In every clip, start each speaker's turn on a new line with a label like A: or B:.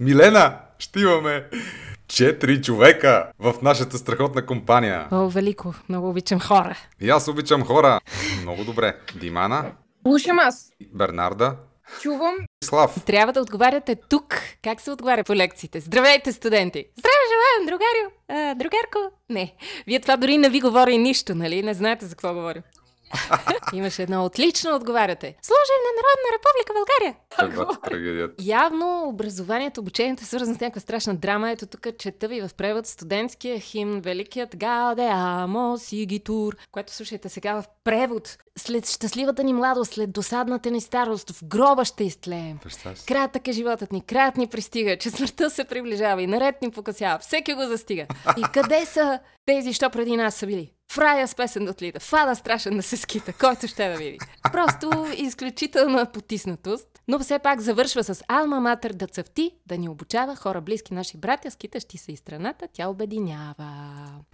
A: Милена, ще имаме четири човека в нашата страхотна компания.
B: О, велико. Много обичам хора.
A: И аз обичам хора. Много добре. Димана,
C: Слушам аз.
A: Бернарда,
C: Чувам.
A: Слав.
B: Трябва да отговаряте тук. Как се отговаря по лекциите? Здравейте, студенти! Здраве желаем, другарю! А, другарко? Не. Вие това дори не ви говори нищо, нали? Не знаете за какво говоря. Имаше едно отлично отговаряте. Служим на Народна република България!
A: Трагедията.
B: Явно образованието, обучението е свързано с някаква страшна драма. Ето тук чета ви в превод студентския химн Великият Гаде Амо Сигитур, което слушайте сега в превод. След щастливата ни младост, след досадната ни старост, в гроба ще изтлеем. Кратък е животът ни, краят ни пристига, че смъртта се приближава и наред ни покъсява, всеки го застига. И къде са тези, що преди нас са били? В рая с песен да отлита, фада страшен да се скита, който ще да види. Просто изключителна потиснатост, но все пак завършва с Алма Матер да цъфти, да ни обучава хора близки наши братя, скитащи се и страната, тя обединява.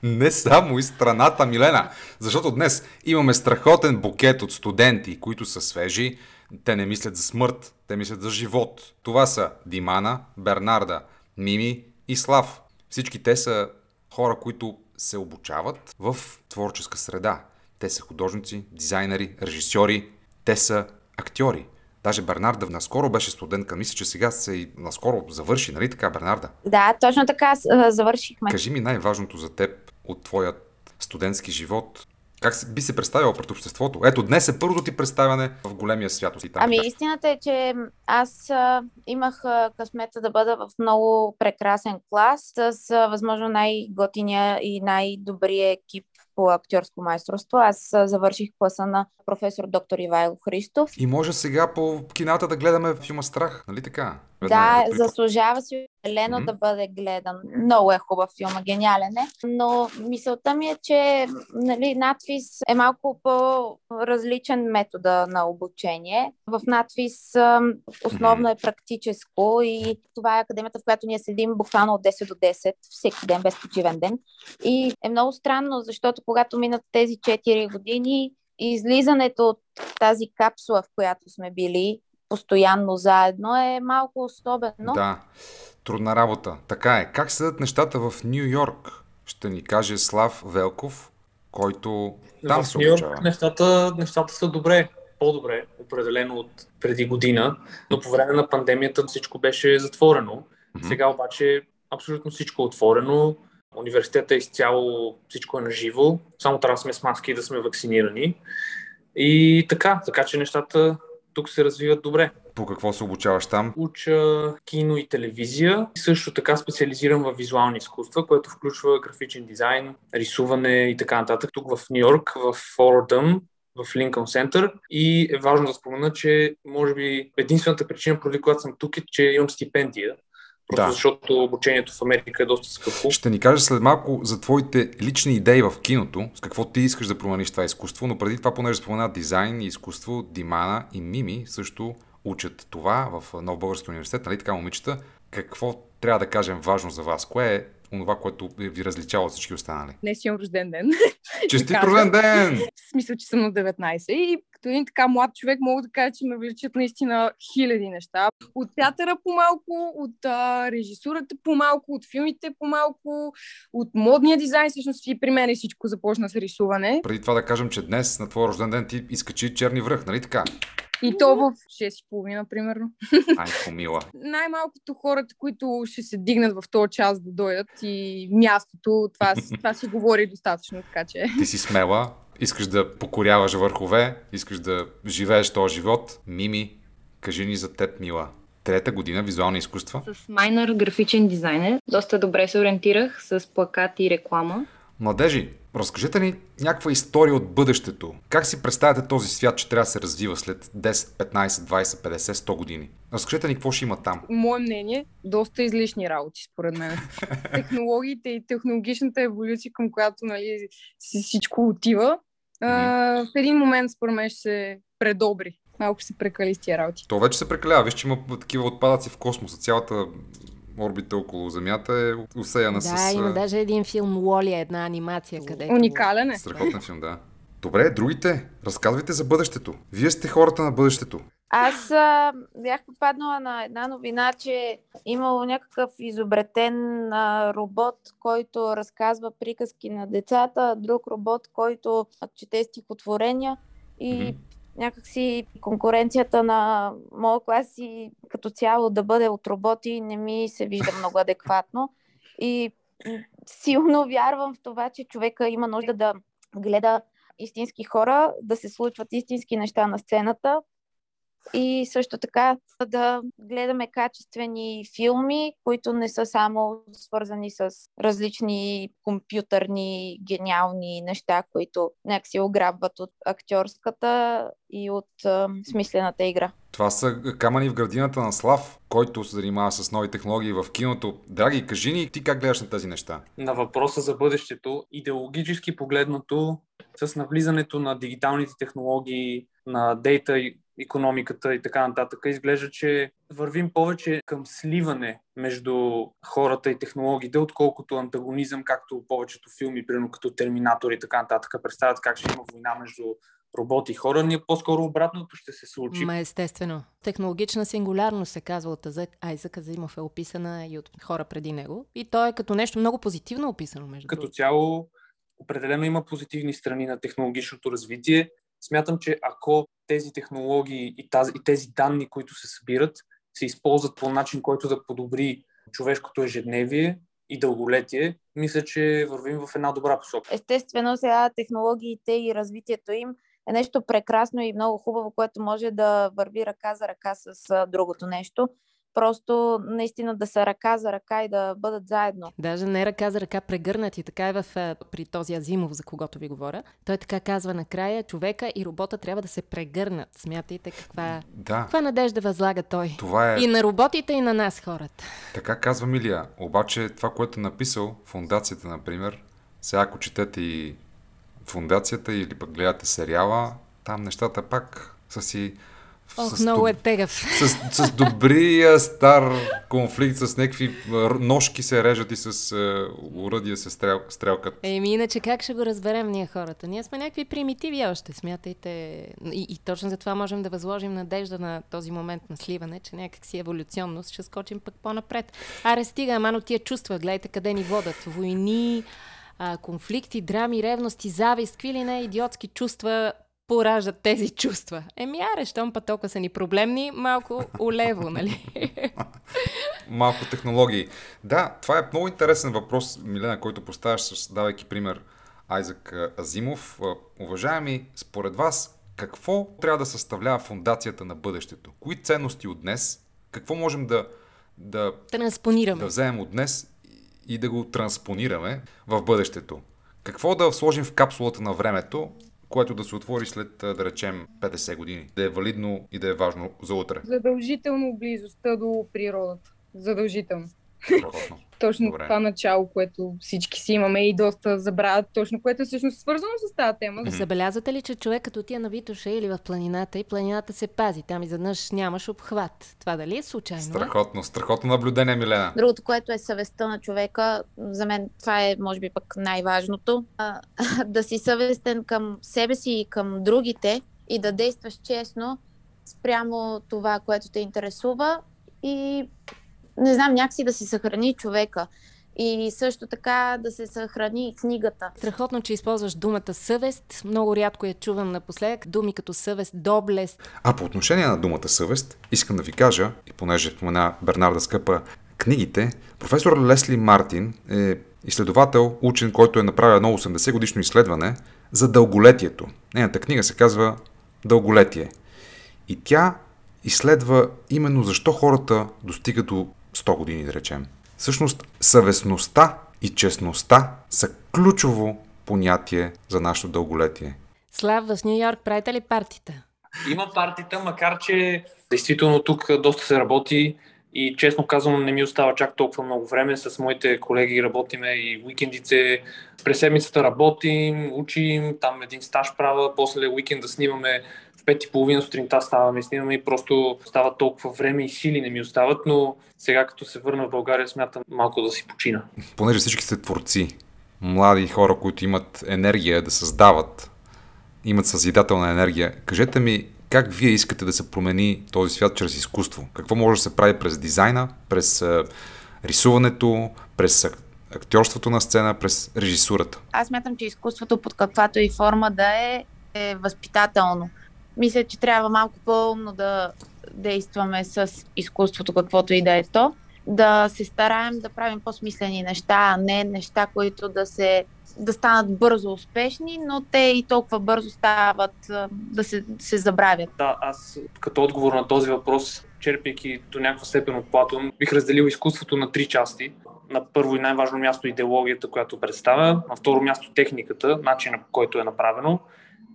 A: Не само и страната, Милена. Защото днес имаме страхотен букет от студенти, които са свежи. Те не мислят за смърт, те мислят за живот. Това са Димана, Бернарда, Мими и Слав. Всички те са хора, които се обучават в творческа среда. Те са художници, дизайнери, режисьори, те са актьори. Даже Бернарда наскоро беше студентка. Мисля, че сега се и наскоро завърши, нали така, Бернарда?
D: Да, точно така завършихме.
A: Кажи ми най-важното за теб от твоят студентски живот. Как би се представила пред обществото? Ето, днес е първото ти представяне в големия свят. Там
D: Ами
A: така.
D: истината е, че аз а, имах а, късмета да бъда в много прекрасен клас с а, възможно най-готиния и най-добрия екип по актьорско майсторство. Аз завърших класа на професор доктор Ивайло Христов.
A: И може сега по кината да гледаме филма Страх, нали така?
D: Да,
A: Веднага припомня.
D: заслужава си Елено
A: Мгм.
D: да бъде гледан. Много е хубав филм, гениален е. Но мисълта ми е, че нали, надвис е малко по-различен метода на обучение. В надвис ам, основно е практическо и това е академията, в която ние седим буквално от 10 до 10, всеки ден, без почивен ден. И е много странно, защото когато минат тези 4 години, излизането от тази капсула, в която сме били, постоянно заедно е малко особено.
A: Да, трудна работа. Така е. Как седат нещата в Нью Йорк? Ще ни каже Слав Велков, който там
E: в
A: се
E: Нью Йорк нещата, нещата са добре, по-добре, определено от преди година, но по време на пандемията всичко беше затворено.
A: Мгм.
E: Сега обаче абсолютно всичко е отворено. Университета е изцяло, всичко е на живо. Само трябва да сме с маски и да сме вакцинирани. И така, така че нещата тук се развиват добре.
A: По какво се обучаваш там?
E: Уча кино и телевизия. Също така специализирам в визуални изкуства, което включва графичен дизайн, рисуване и така нататък. Тук в Нью Йорк, в Фордъм, в Линкън Център. И е важно да спомена, че може би единствената причина, поради която съм тук е, че имам стипендия. Просто
A: Да.
E: защото обучението в Америка е доста скъпо.
A: Ще ни кажеш след малко за твоите лични идеи в киното, с какво ти искаш да промениш това изкуство, но преди това, понеже спомена дизайн и изкуство, Димана и Мими също учат това в Нов Български университет, нали така, момичета? Какво трябва да кажем важно за вас? Кое е онова, което ви различава от всички останали?
C: Днес имам рожден ден.
A: Честит рожден ден!
C: В смисъл, че съм на 19. И като един така млад човек мога да кажа, че ме вличат наистина хиляди неща. От театъра по-малко, от а, режисурата по-малко, от филмите по-малко, от модния дизайн. Всъщност и при мен всичко започна с рисуване.
A: Преди това да кажем, че днес на твоя рожден ден ти изкачи черни връх, нали така?
C: И то в 6.30, примерно.
A: Ай, помила.
C: Най-малкото хората, които ще се дигнат в този час да дойдат и мястото, това, това си говори достатъчно, така че...
A: Ти си смела, искаш да покоряваш върхове, искаш да живееш този живот. Мими, кажи ни за теб, мила. Трета година визуални изкуства.
F: С майнер графичен дизайнер. Доста добре се ориентирах с плакат и реклама.
A: Младежи, разкажете ни някаква история от бъдещето. Как си представяте този свят, че трябва да се развива след 10, 15, 20, 50, 100 години? Разкажете ни какво ще има там.
C: Мое мнение, доста излишни работи, според мен. Технологиите и технологичната еволюция, към която нали, си всичко отива, а, в един момент, според мен, ще се предобри. Малко ще се прекали с тия работи.
A: То вече се прекалява. Виж, че има такива отпадъци в космоса. Цялата орбита около Земята е усеяна
B: Да,
A: с...
B: има
A: а,
B: даже един филм Уоли, една анимация, където...
C: Уникален е.
A: Страхотен филм, да. Добре, другите, разказвайте за бъдещето. Вие сте хората на бъдещето.
D: Аз а, бях попаднала на една новина, че имало някакъв изобретен а, робот, който разказва приказки на децата, друг робот, който чете стихотворения и
A: Мгм.
D: Някакси конкуренцията на моя клас и като цяло да бъде от роботи не ми се вижда много адекватно. И силно вярвам в това, че човека има нужда да гледа истински хора, да се случват истински неща на сцената и също така да гледаме качествени филми, които не са само свързани с различни компютърни гениални неща, които някакси ограбват от актьорската и от а, смислената игра.
A: Това са камъни в градината на Слав, който се занимава с нови технологии в киното. Драги, кажи ни ти как гледаш на тези неща?
E: на въпроса за бъдещето, идеологически погледнато, с навлизането на дигиталните технологии, на дейта економиката и така нататък, изглежда, че вървим повече към сливане между хората и технологиите, отколкото антагонизъм, както повечето филми, примерно като Терминатор и така нататък, представят как ще има война между роботи и хора. Ние по-скоро обратното ще се случи.
B: Ма естествено. Технологична сингулярност се казва от. Айзък Азимов е описана и от хора преди него. И то е като нещо много позитивно описано, между
E: Като
B: другото.
E: цяло, определено има позитивни страни на технологичното развитие. Смятам, че ако тези технологии и, тази, и тези данни, които се събират, се използват по начин, който да подобри човешкото ежедневие и дълголетие, мисля, че вървим в една добра посока.
D: Естествено, сега технологиите и развитието им е нещо прекрасно и много хубаво, което може да върви ръка за ръка с другото нещо. Просто наистина да са ръка за ръка и да бъдат заедно.
B: Даже не ръка за ръка прегърнати. Така е в, а, при този Азимов, за когото ви говоря. Той така казва накрая, човека и робота трябва да се прегърнат. Смятайте каква,
A: Да,
B: каква надежда възлага той.
A: това е...
B: И на роботите, и на нас, хората.
A: Така казва Милия. Обаче това, което е написал фундацията, например, сега ако четете и фундацията или пък гледате сериала, там нещата пак са си...
B: Ох,
A: с,
B: много е тегъв.
A: с, с добрия стар конфликт, с някакви ножки се режат и с а, уръдия се стрел, стрелкат.
B: Еми, иначе как ще го разберем ние хората? Ние сме някакви примитиви още, смятайте. И, и точно за това можем да възложим надежда на този момент на сливане, че някак си еволюционно ще скочим пък по-напред. Аре, стига, амано тия чувства, гледайте къде ни водят. Войни, а, конфликти, драми, ревности, завист, какви ли не идиотски чувства пораждат тези чувства. Еми, аре, щом път толкова са ни проблемни, малко улево, нали?
A: Малко технологии. Да, това е много интересен въпрос, Милена, който поставяш, давайки пример Айзак Азимов. Уважаеми, според вас, какво трябва да съставлява фундацията на бъдещето? Кои ценности от днес? Какво можем да, да,
B: Транспонираме.
A: да вземем от днес и да го транспонираме в бъдещето? Какво да сложим в капсулата на времето, което да се отвори след, да речем, 50 години? Да е валидно и да е важно за утре.
C: Задължително близостта до природата. Задължително.
A: Страхотно.
C: Точно
A: Добре.
C: това начало, което всички си имаме и доста забравят, точно което е всъщност свързано с тази тема.
B: Забелязвате ли, че човек като отиде на Витоша или в планината и планината се пази, там изведнъж нямаш обхват. Това дали е случайно?
A: Страхотно, страхотно наблюдение, Милена.
D: Другото, което е съвестта на човека, за мен това е, може би, пък най-важното. А, да си съвестен към себе си и към другите и да действаш честно спрямо това, което те интересува и не знам, някакси да си съхрани човека. И също така да се съхрани и книгата.
B: Страхотно, че използваш думата съвест. Много рядко я чувам напоследък. Думи като съвест, доблест.
A: А по отношение на думата съвест, искам да ви кажа, и понеже спомена Бернарда Скъпа книгите, професор Лесли Мартин е изследовател, учен, който е направил едно 80 годишно изследване за дълголетието. Нейната книга се казва Дълголетие. И тя изследва именно защо хората достигат до 100 години, да речем. Всъщност, съвестността и честността са ключово понятие за нашето дълголетие.
B: Слав, в Нью Йорк правите ли партита?
E: Има партита, макар че действително тук доста се работи и честно казвам не ми остава чак толкова много време. С моите колеги работиме и уикендите. През седмицата работим, учим, там един стаж правя, после уикенда снимаме в пет и половина сутринта ставаме и снимаме и просто става толкова време и сили не ми остават, но сега като се върна в България смятам малко да си почина.
A: понеже всички сте творци, млади хора, които имат енергия да създават, имат съзидателна енергия, кажете ми как вие искате да се промени този свят чрез изкуство? Какво може да се прави през дизайна, през рисуването, през актьорството на сцена, през режисурата?
D: Аз мятам, че изкуството под каквато и форма да е, е възпитателно. Мисля, че трябва малко по-умно да действаме с изкуството, каквото и да е то. Да се стараем да правим по-смислени неща, а не неща, които да се да станат бързо успешни, но те и толкова бързо стават да се, се забравят.
E: Да, аз като отговор на този въпрос, черпейки до някаква степен от Платон, бих разделил изкуството на три части. На първо и най-важно място идеологията, която представя, на второ място техниката, начина по който е направено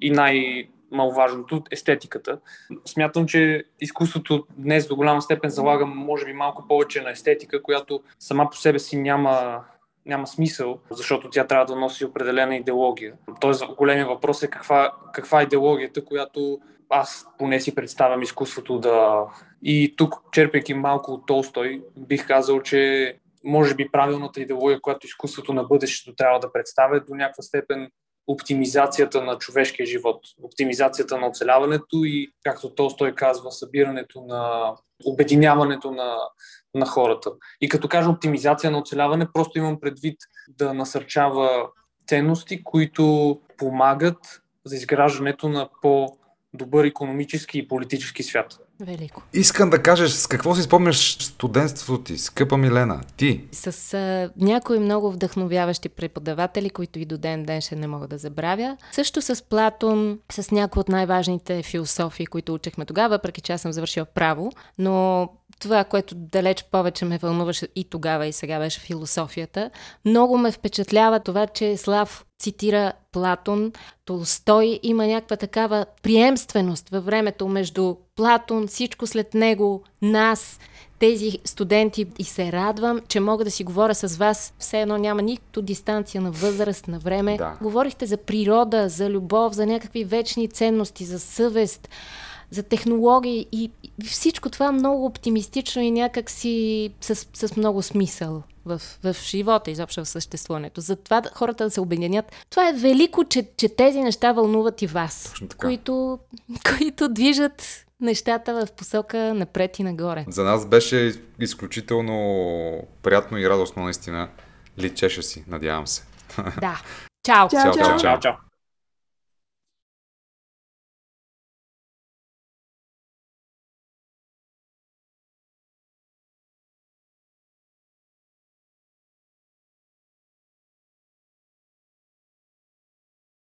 E: и най- маловажното естетиката. Смятам, че изкуството днес до голяма степен залага, може би, малко повече на естетика, която сама по себе си няма няма смисъл, защото тя трябва да носи определена идеология. Тоест, големия въпрос е каква, каква е идеологията, която аз поне си представям изкуството да... И тук, черпейки малко от Толстой, бих казал, че може би правилната идеология, която изкуството на бъдещето трябва да представя, до някаква степен оптимизацията на човешкия живот, оптимизацията на оцеляването и, както Толстой казва, събирането на обединяването на, на хората. И като кажа оптимизация на оцеляване, просто имам предвид да насърчава ценности, които помагат за изграждането на по-добър економически и политически свят.
B: Велико.
A: Искам да кажеш с какво си спомняш студентството ти, скъпа Милена, ти?
B: С а, някои много вдъхновяващи преподаватели, които и до ден ден ще не мога да забравя. Също с Платон, с някои от най-важните философии, които учехме тогава, въпреки че аз съм завършила право, но това, което далеч повече ме вълнуваше и тогава и сега беше философията. Много ме впечатлява това, че Слав цитира Платон, Толстой има някаква такава приемственост във времето между Платон, всичко след него, нас, тези студенти и се радвам, че мога да си говоря с вас. Все едно няма никакво дистанция на възраст, на време.
A: Да.
B: Говорихте за природа, за любов, за някакви вечни ценности, за съвест за технологии и, и всичко това много оптимистично и някак си с, с много смисъл в, в живота, изобщо в съществуването. Затова хората да се обединят. Това е велико, че, че тези неща вълнуват и вас, които, които движат нещата в посока напред и нагоре.
A: За нас беше изключително приятно и радостно, наистина. Личеше си, надявам се.
B: Да. Чао!
C: Чао,
A: чао. чао.
E: Чао, чао!